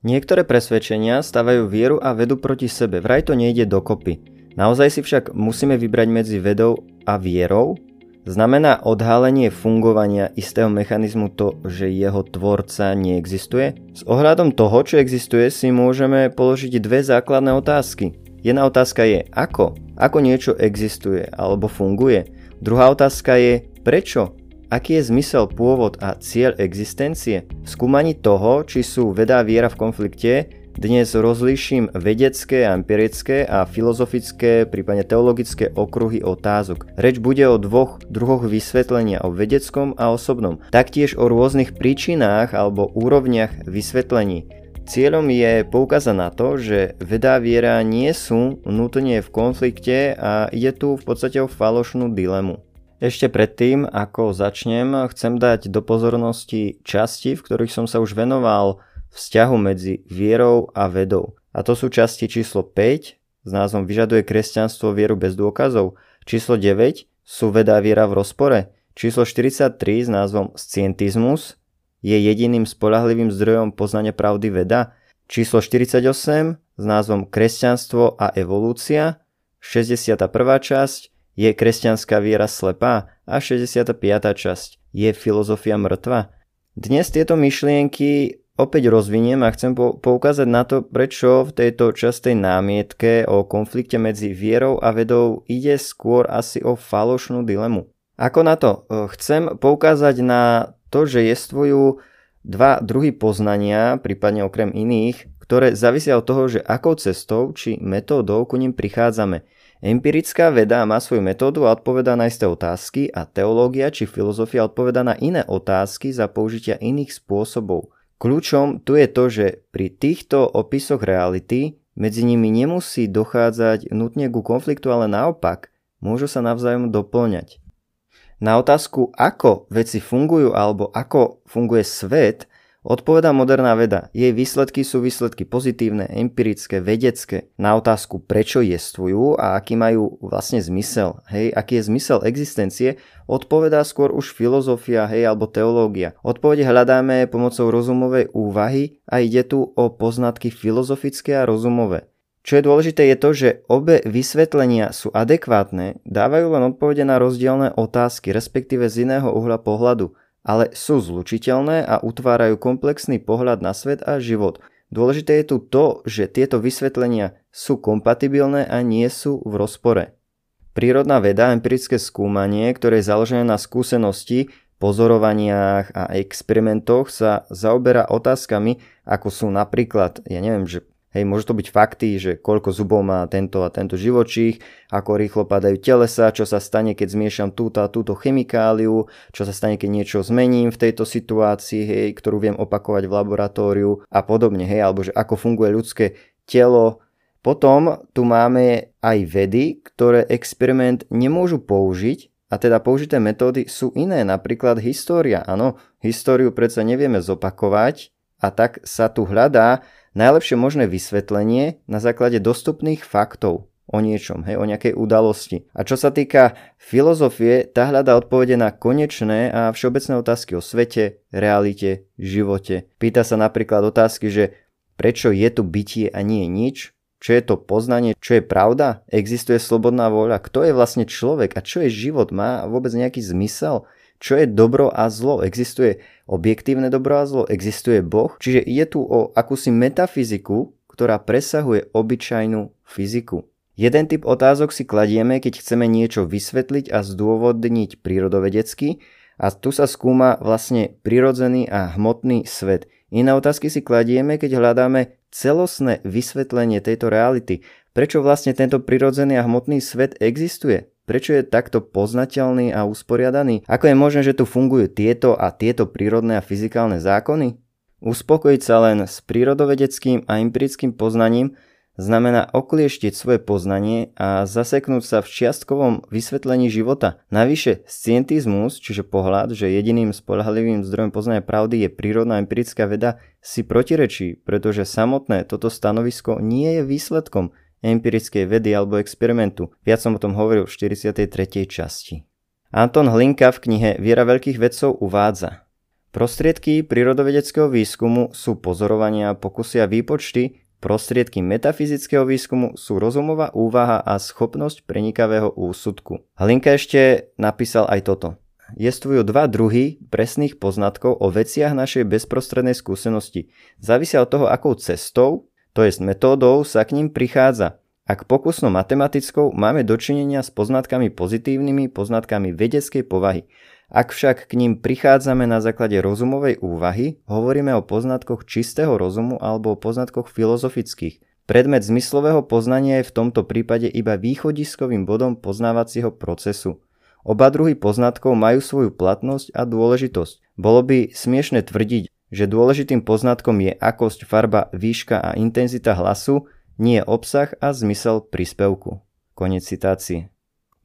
Niektoré presvedčenia stavajú vieru a vedu proti sebe, vraj to nejde dokopy. Naozaj si však musíme vybrať medzi vedou a vierou? Znamená odhalenie fungovania istého mechanizmu to, že jeho tvorca neexistuje? S ohľadom toho, čo existuje, si môžeme položiť dve základné otázky. Jedna otázka je ako? Ako niečo existuje alebo funguje? Druhá otázka je prečo? Aký je zmysel, pôvod a cieľ existencie? V skúmaní toho, či sú veda a viera v konflikte, dnes rozlíšim vedecké, empirické a filozofické, prípadne teologické okruhy otázok. Reč bude o dvoch druhoch vysvetlenia, o vedeckom a osobnom. Taktiež o rôznych príčinách alebo úrovniach vysvetlení. Cieľom je poukázať na to, že veda a viera nie sú nutne v konflikte a ide tu v podstate o falošnú dilemu. Ešte predtým, ako začnem, chcem dať do pozornosti časti, v ktorých som sa už venoval vzťahu medzi vierou a vedou. A to sú časti číslo 5 s názvom Vyžaduje kresťanstvo vieru bez dôkazov, číslo 9 sú veda a viera v rozpore, číslo 43 s názvom Scientismus je jediným spolahlivým zdrojom poznania pravdy veda, číslo 48 s názvom Kresťanstvo a evolúcia, 61. časť je kresťanská viera slepá a 65. časť je filozofia mŕtva. Dnes tieto myšlienky opäť rozviniem a chcem poukázať na to, prečo v tejto častej námietke o konflikte medzi vierou a vedou ide skôr asi o falošnú dilemu. Ako na to? Chcem poukázať na to, že jestvujú dva druhy poznania, prípadne okrem iných, ktoré zavisia od toho, že akou cestou či metódou ku ním prichádzame – Empirická veda má svoju metódu a odpovedá na isté otázky a teológia či filozofia odpovedá na iné otázky za použitia iných spôsobov. Kľúčom tu je to, že pri týchto opisoch reality medzi nimi nemusí dochádzať nutne ku konfliktu, ale naopak môžu sa navzájom doplňať. Na otázku, ako veci fungujú alebo ako funguje svet, Odpovedá moderná veda. Jej výsledky sú výsledky pozitívne, empirické, vedecké. Na otázku, prečo jestvujú a aký majú vlastne zmysel, hej, aký je zmysel existencie, odpovedá skôr už filozofia, hej, alebo teológia. Odpovede hľadáme pomocou rozumovej úvahy a ide tu o poznatky filozofické a rozumové. Čo je dôležité je to, že obe vysvetlenia sú adekvátne, dávajú len odpovede na rozdielne otázky, respektíve z iného uhla pohľadu ale sú zlučiteľné a utvárajú komplexný pohľad na svet a život. Dôležité je tu to, že tieto vysvetlenia sú kompatibilné a nie sú v rozpore. Prírodná veda, empirické skúmanie, ktoré je založené na skúsenosti, pozorovaniach a experimentoch sa zaoberá otázkami, ako sú napríklad, ja neviem, že Hej, môžu to byť fakty, že koľko zubov má tento a tento živočích, ako rýchlo padajú telesa, čo sa stane, keď zmiešam túto a túto chemikáliu, čo sa stane, keď niečo zmením v tejto situácii, hej, ktorú viem opakovať v laboratóriu a podobne, hej, alebo že ako funguje ľudské telo. Potom tu máme aj vedy, ktoré experiment nemôžu použiť, a teda použité metódy sú iné, napríklad história. Áno, históriu predsa nevieme zopakovať a tak sa tu hľadá najlepšie možné vysvetlenie na základe dostupných faktov o niečom, hej, o nejakej udalosti. A čo sa týka filozofie, tá hľadá odpovede na konečné a všeobecné otázky o svete, realite, živote. Pýta sa napríklad otázky, že prečo je tu bytie a nie nič, čo je to poznanie, čo je pravda, existuje slobodná vôľa, kto je vlastne človek? A čo je život, má vôbec nejaký zmysel, čo je dobro a zlo? Existuje objektívne dobro a zlo? Existuje Boh? Čiže ide tu o akúsi metafyziku, ktorá presahuje obyčajnú fyziku. Jeden typ otázok si kladieme, keď chceme niečo vysvetliť a zdôvodniť prírodovedecky a tu sa skúma vlastne prirodzený a hmotný svet. Iné otázky si kladieme, keď hľadáme celostné vysvetlenie tejto reality. Prečo vlastne tento prirodzený a hmotný svet existuje? Prečo je takto poznateľný a usporiadaný? Ako je možné, že tu fungujú tieto a tieto prírodné a fyzikálne zákony? Uspokojiť sa len s prírodovedeckým a empirickým poznaním znamená oklieštiť svoje poznanie a zaseknúť sa v čiastkovom vysvetlení života. Navyše, scientizmus, čiže pohľad, že jediným spolahlivým zdrojom poznania pravdy je prírodná empirická veda, si protirečí, pretože samotné toto stanovisko nie je výsledkom empirickej vedy alebo experimentu. Viac som o tom hovoril v 43. časti. Anton Hlinka v knihe Viera veľkých vedcov uvádza Prostriedky prírodovedeckého výskumu sú pozorovania, pokusy a výpočty, prostriedky metafyzického výskumu sú rozumová úvaha a schopnosť prenikavého úsudku. Hlinka ešte napísal aj toto. Jestvujú dva druhy presných poznatkov o veciach našej bezprostrednej skúsenosti. Závisia od toho, akou cestou, to jest metódou, sa k ním prichádza. Ak pokusnou matematickou máme dočinenia s poznatkami pozitívnymi, poznatkami vedeckej povahy. Ak však k ním prichádzame na základe rozumovej úvahy, hovoríme o poznatkoch čistého rozumu alebo o poznatkoch filozofických. Predmet zmyslového poznania je v tomto prípade iba východiskovým bodom poznávacieho procesu. Oba druhy poznatkov majú svoju platnosť a dôležitosť. Bolo by smiešne tvrdiť, že dôležitým poznatkom je akosť, farba, výška a intenzita hlasu, nie obsah a zmysel príspevku. Konec citácie.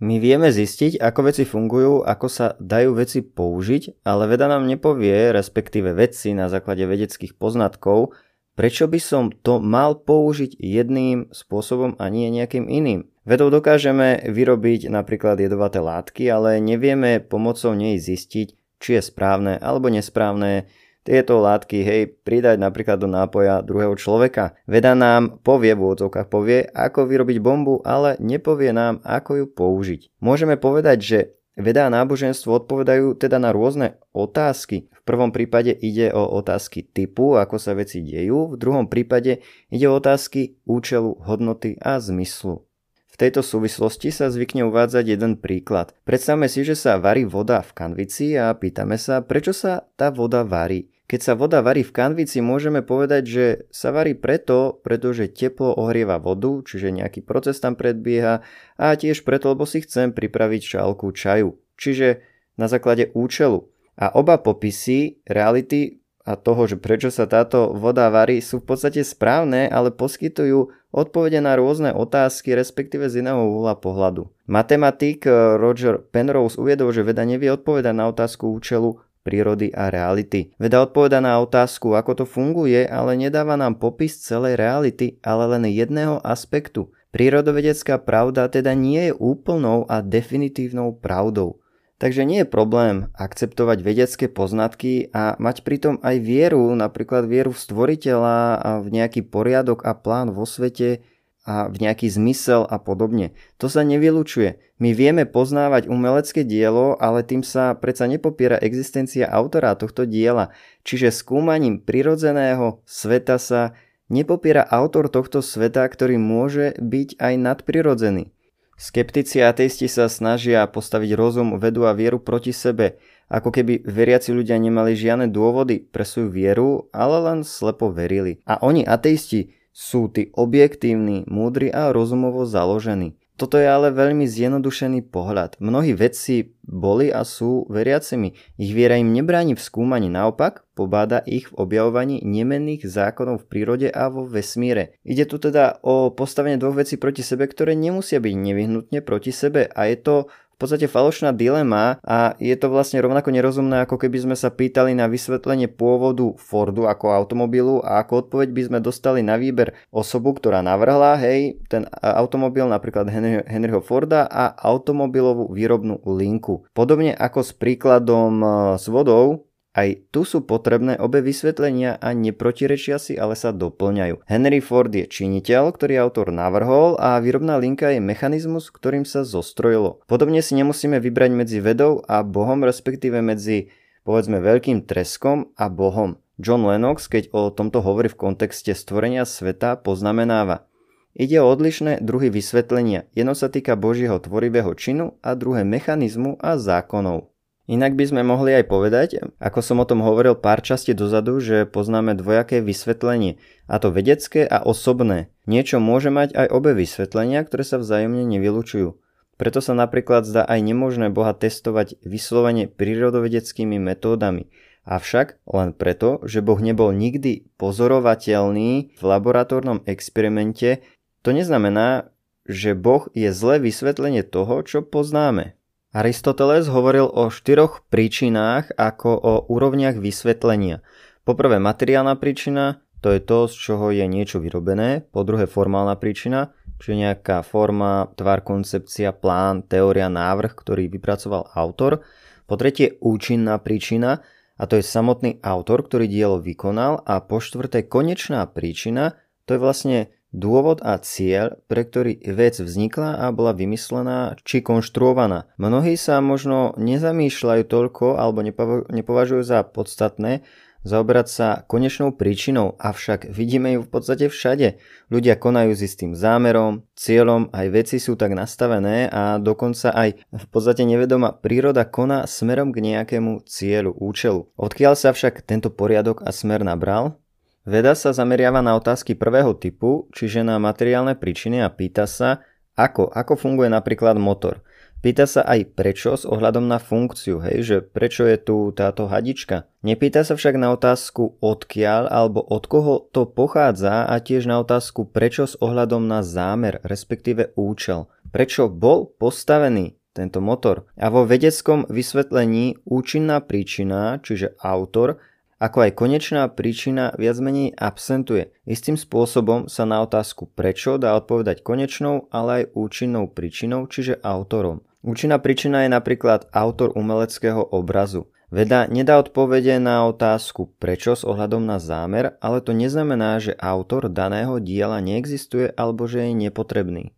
My vieme zistiť, ako veci fungujú, ako sa dajú veci použiť, ale veda nám nepovie, respektíve vedci na základe vedeckých poznatkov, prečo by som to mal použiť jedným spôsobom a nie nejakým iným. Vedou dokážeme vyrobiť napríklad jedovaté látky, ale nevieme pomocou nej zistiť, či je správne alebo nesprávne tieto látky, hej, pridať napríklad do nápoja druhého človeka. Veda nám povie, v úvodzovkách povie, ako vyrobiť bombu, ale nepovie nám, ako ju použiť. Môžeme povedať, že Veda a náboženstvo odpovedajú teda na rôzne otázky. V prvom prípade ide o otázky typu, ako sa veci dejú, v druhom prípade ide o otázky účelu, hodnoty a zmyslu. V tejto súvislosti sa zvykne uvádzať jeden príklad. Predstavme si, že sa varí voda v kanvici a pýtame sa, prečo sa tá voda varí. Keď sa voda varí v kanvici, môžeme povedať, že sa varí preto, pretože teplo ohrieva vodu, čiže nejaký proces tam predbieha a tiež preto, lebo si chcem pripraviť šálku čaju, čiže na základe účelu. A oba popisy reality a toho, že prečo sa táto voda varí, sú v podstate správne, ale poskytujú odpovede na rôzne otázky, respektíve z iného uhla pohľadu. Matematik Roger Penrose uviedol, že veda nevie odpovedať na otázku účelu, prírody a reality. Veda odpoveda na otázku, ako to funguje, ale nedáva nám popis celej reality, ale len jedného aspektu. Prírodovedecká pravda teda nie je úplnou a definitívnou pravdou. Takže nie je problém akceptovať vedecké poznatky a mať pritom aj vieru, napríklad vieru v stvoriteľa a v nejaký poriadok a plán vo svete, a v nejaký zmysel a podobne. To sa nevylučuje. My vieme poznávať umelecké dielo, ale tým sa predsa nepopiera existencia autora tohto diela. Čiže skúmaním prirodzeného sveta sa nepopiera autor tohto sveta, ktorý môže byť aj nadprirodzený. Skeptici a ateisti sa snažia postaviť rozum, vedu a vieru proti sebe, ako keby veriaci ľudia nemali žiadne dôvody pre svoju vieru, ale len slepo verili. A oni, ateisti, sú tí objektívni, múdri a rozumovo založení. Toto je ale veľmi zjednodušený pohľad. Mnohí vedci boli a sú veriacimi. Ich viera im nebráni v skúmaní, naopak pobáda ich v objavovaní nemenných zákonov v prírode a vo vesmíre. Ide tu teda o postavenie dvoch vecí proti sebe, ktoré nemusia byť nevyhnutne proti sebe a je to v podstate falošná dilema a je to vlastne rovnako nerozumné, ako keby sme sa pýtali na vysvetlenie pôvodu Fordu ako automobilu a ako odpoveď by sme dostali na výber osobu, ktorá navrhla, hej, ten automobil napríklad Henryho Forda a automobilovú výrobnú linku. Podobne ako s príkladom e, s vodou, aj tu sú potrebné obe vysvetlenia a neprotirečia si, ale sa doplňajú. Henry Ford je činiteľ, ktorý autor navrhol a výrobná linka je mechanizmus, ktorým sa zostrojilo. Podobne si nemusíme vybrať medzi vedou a Bohom, respektíve medzi povedzme veľkým treskom a Bohom. John Lennox, keď o tomto hovorí v kontexte stvorenia sveta, poznamenáva. Ide o odlišné druhy vysvetlenia. Jedno sa týka Božieho tvorivého činu a druhé mechanizmu a zákonov. Inak by sme mohli aj povedať, ako som o tom hovoril pár časti dozadu, že poznáme dvojaké vysvetlenie, a to vedecké a osobné. Niečo môže mať aj obe vysvetlenia, ktoré sa vzájomne nevylučujú. Preto sa napríklad zdá aj nemožné Boha testovať vyslovene prírodovedeckými metódami. Avšak len preto, že Boh nebol nikdy pozorovateľný v laboratórnom experimente, to neznamená, že Boh je zlé vysvetlenie toho, čo poznáme. Aristoteles hovoril o štyroch príčinách ako o úrovniach vysvetlenia. Poprvé materiálna príčina, to je to, z čoho je niečo vyrobené. Po druhé formálna príčina, čiže nejaká forma, tvar, koncepcia, plán, teória, návrh, ktorý vypracoval autor. Po tretie účinná príčina a to je samotný autor, ktorý dielo vykonal a po štvrté konečná príčina, to je vlastne dôvod a cieľ, pre ktorý vec vznikla a bola vymyslená či konštruovaná. Mnohí sa možno nezamýšľajú toľko alebo nepovažujú za podstatné, zaoberať sa konečnou príčinou, avšak vidíme ju v podstate všade. Ľudia konajú s istým zámerom, cieľom, aj veci sú tak nastavené a dokonca aj v podstate nevedomá príroda koná smerom k nejakému cieľu, účelu. Odkiaľ sa však tento poriadok a smer nabral? Veda sa zameriava na otázky prvého typu, čiže na materiálne príčiny a pýta sa, ako, ako funguje napríklad motor. Pýta sa aj prečo s ohľadom na funkciu, hej, že prečo je tu táto hadička. Nepýta sa však na otázku odkiaľ alebo od koho to pochádza a tiež na otázku prečo s ohľadom na zámer, respektíve účel. Prečo bol postavený tento motor. A vo vedeckom vysvetlení účinná príčina, čiže autor, ako aj konečná príčina viac menej absentuje. Istým spôsobom sa na otázku prečo dá odpovedať konečnou, ale aj účinnou príčinou, čiže autorom. Účinná príčina je napríklad autor umeleckého obrazu. Veda nedá odpovede na otázku prečo s ohľadom na zámer, ale to neznamená, že autor daného diela neexistuje alebo že je nepotrebný.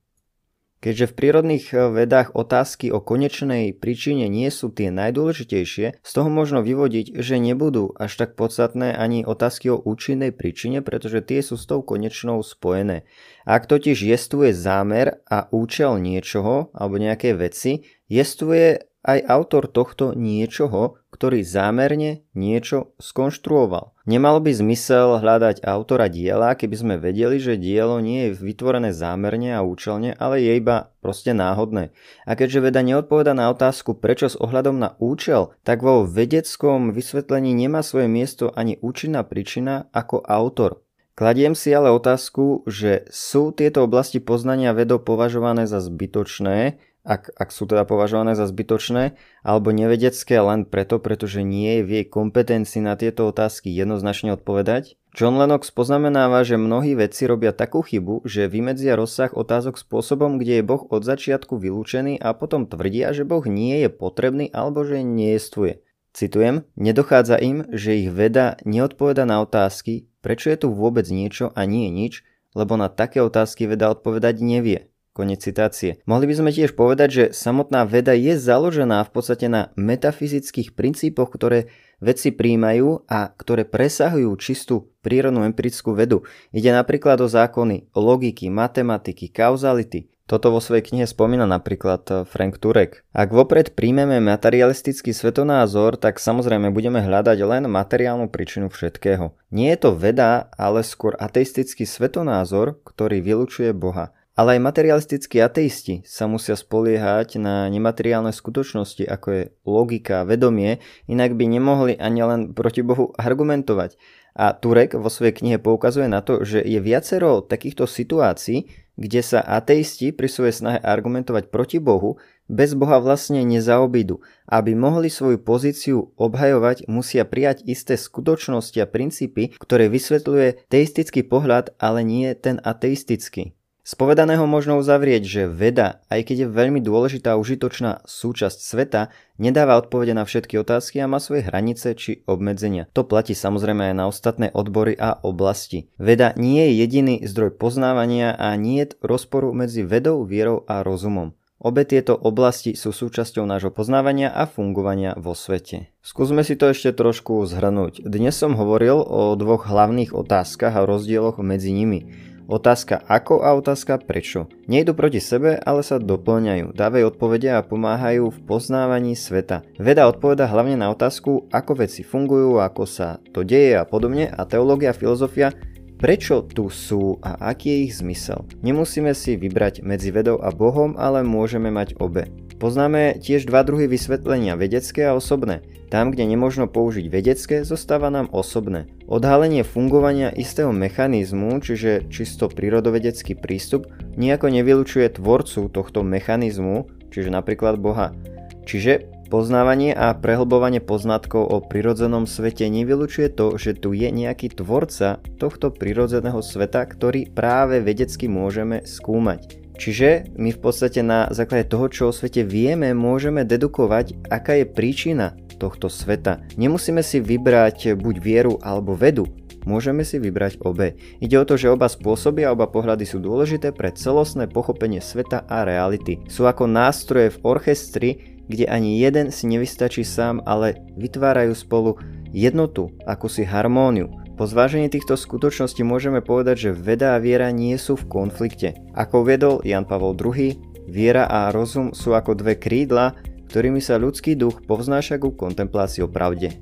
Keďže v prírodných eh, vedách otázky o konečnej príčine nie sú tie najdôležitejšie, z toho možno vyvodiť, že nebudú až tak podstatné ani otázky o účinnej príčine, pretože tie sú s tou konečnou spojené. Ak totiž jestuje zámer a účel niečoho alebo nejaké veci, jestuje aj autor tohto niečoho, ktorý zámerne niečo skonštruoval. Nemal by zmysel hľadať autora diela, keby sme vedeli, že dielo nie je vytvorené zámerne a účelne, ale je iba proste náhodné. A keďže veda neodpoveda na otázku, prečo s ohľadom na účel, tak vo vedeckom vysvetlení nemá svoje miesto ani účinná príčina ako autor. Kladiem si ale otázku, že sú tieto oblasti poznania vedov považované za zbytočné ak, ak sú teda považované za zbytočné, alebo nevedecké len preto, pretože nie je v jej kompetencii na tieto otázky jednoznačne odpovedať? John Lennox poznamenáva, že mnohí vedci robia takú chybu, že vymedzia rozsah otázok spôsobom, kde je Boh od začiatku vylúčený a potom tvrdia, že Boh nie je potrebný alebo že nejestvuje. Citujem, nedochádza im, že ich veda neodpoveda na otázky, prečo je tu vôbec niečo a nie nič, lebo na také otázky veda odpovedať nevie. Konec citácie. Mohli by sme tiež povedať, že samotná veda je založená v podstate na metafyzických princípoch, ktoré vedci príjmajú a ktoré presahujú čistú prírodnú empirickú vedu. Ide napríklad o zákony logiky, matematiky, kauzality. Toto vo svojej knihe spomína napríklad eh, Frank Turek. Ak vopred príjmeme materialistický svetonázor, tak samozrejme budeme hľadať len materiálnu príčinu všetkého. Nie je to veda, ale skôr ateistický svetonázor, ktorý vylučuje Boha. Ale aj materialistickí ateisti sa musia spoliehať na nemateriálne skutočnosti, ako je logika, vedomie, inak by nemohli ani len proti Bohu argumentovať. A Turek vo svojej knihe poukazuje na to, že je viacero takýchto situácií, kde sa ateisti pri svojej snahe argumentovať proti Bohu bez Boha vlastne nezaobídu. Aby mohli svoju pozíciu obhajovať, musia prijať isté skutočnosti a princípy, ktoré vysvetľuje teistický pohľad, ale nie ten ateistický. Z povedaného možno uzavrieť, že veda, aj keď je veľmi dôležitá a užitočná súčasť sveta, nedáva odpovede na všetky otázky a má svoje hranice či obmedzenia. To platí samozrejme aj na ostatné odbory a oblasti. Veda nie je jediný zdroj poznávania a nie je rozporu medzi vedou, vierou a rozumom. Obe tieto oblasti sú súčasťou nášho poznávania a fungovania vo svete. Skúsme si to ešte trošku zhrnúť. Dnes som hovoril o dvoch hlavných otázkach a rozdieloch medzi nimi. Otázka ako a otázka prečo. Nejdu proti sebe, ale sa doplňajú, dávajú odpovede a pomáhajú v poznávaní sveta. Veda odpoveda hlavne na otázku, ako veci fungujú, ako sa to deje a podobne a teológia a filozofia prečo tu sú a aký je ich zmysel. Nemusíme si vybrať medzi vedou a Bohom, ale môžeme mať obe. Poznáme tiež dva druhy vysvetlenia, vedecké a osobné. Tam, kde nemožno použiť vedecké, zostáva nám osobné. Odhalenie fungovania istého mechanizmu, čiže čisto prírodovedecký prístup, nejako nevylučuje tvorcu tohto mechanizmu, čiže napríklad Boha. Čiže poznávanie a prehlbovanie poznatkov o prirodzenom svete nevylučuje to, že tu je nejaký tvorca tohto prirodzeného sveta, ktorý práve vedecky môžeme skúmať. Čiže my v podstate na základe toho, čo o svete vieme, môžeme dedukovať, aká je príčina tohto sveta. Nemusíme si vybrať buď vieru alebo vedu, môžeme si vybrať obe. Ide o to, že oba spôsoby a oba pohľady sú dôležité pre celostné pochopenie sveta a reality. Sú ako nástroje v orchestri, kde ani jeden si nevystačí sám, ale vytvárajú spolu jednotu, akúsi harmóniu. Po zvážení týchto skutočností môžeme povedať, že veda a viera nie sú v konflikte. Ako vedol Jan Pavol II, viera a rozum sú ako dve krídla, ktorými sa ľudský duch povznáša ku kontemplácii o pravde.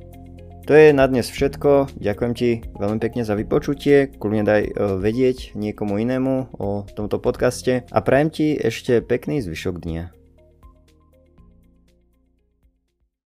To je na dnes všetko, ďakujem ti veľmi pekne za vypočutie, kľudne daj e, vedieť niekomu inému o tomto podcaste a prajem ti ešte pekný zvyšok dňa.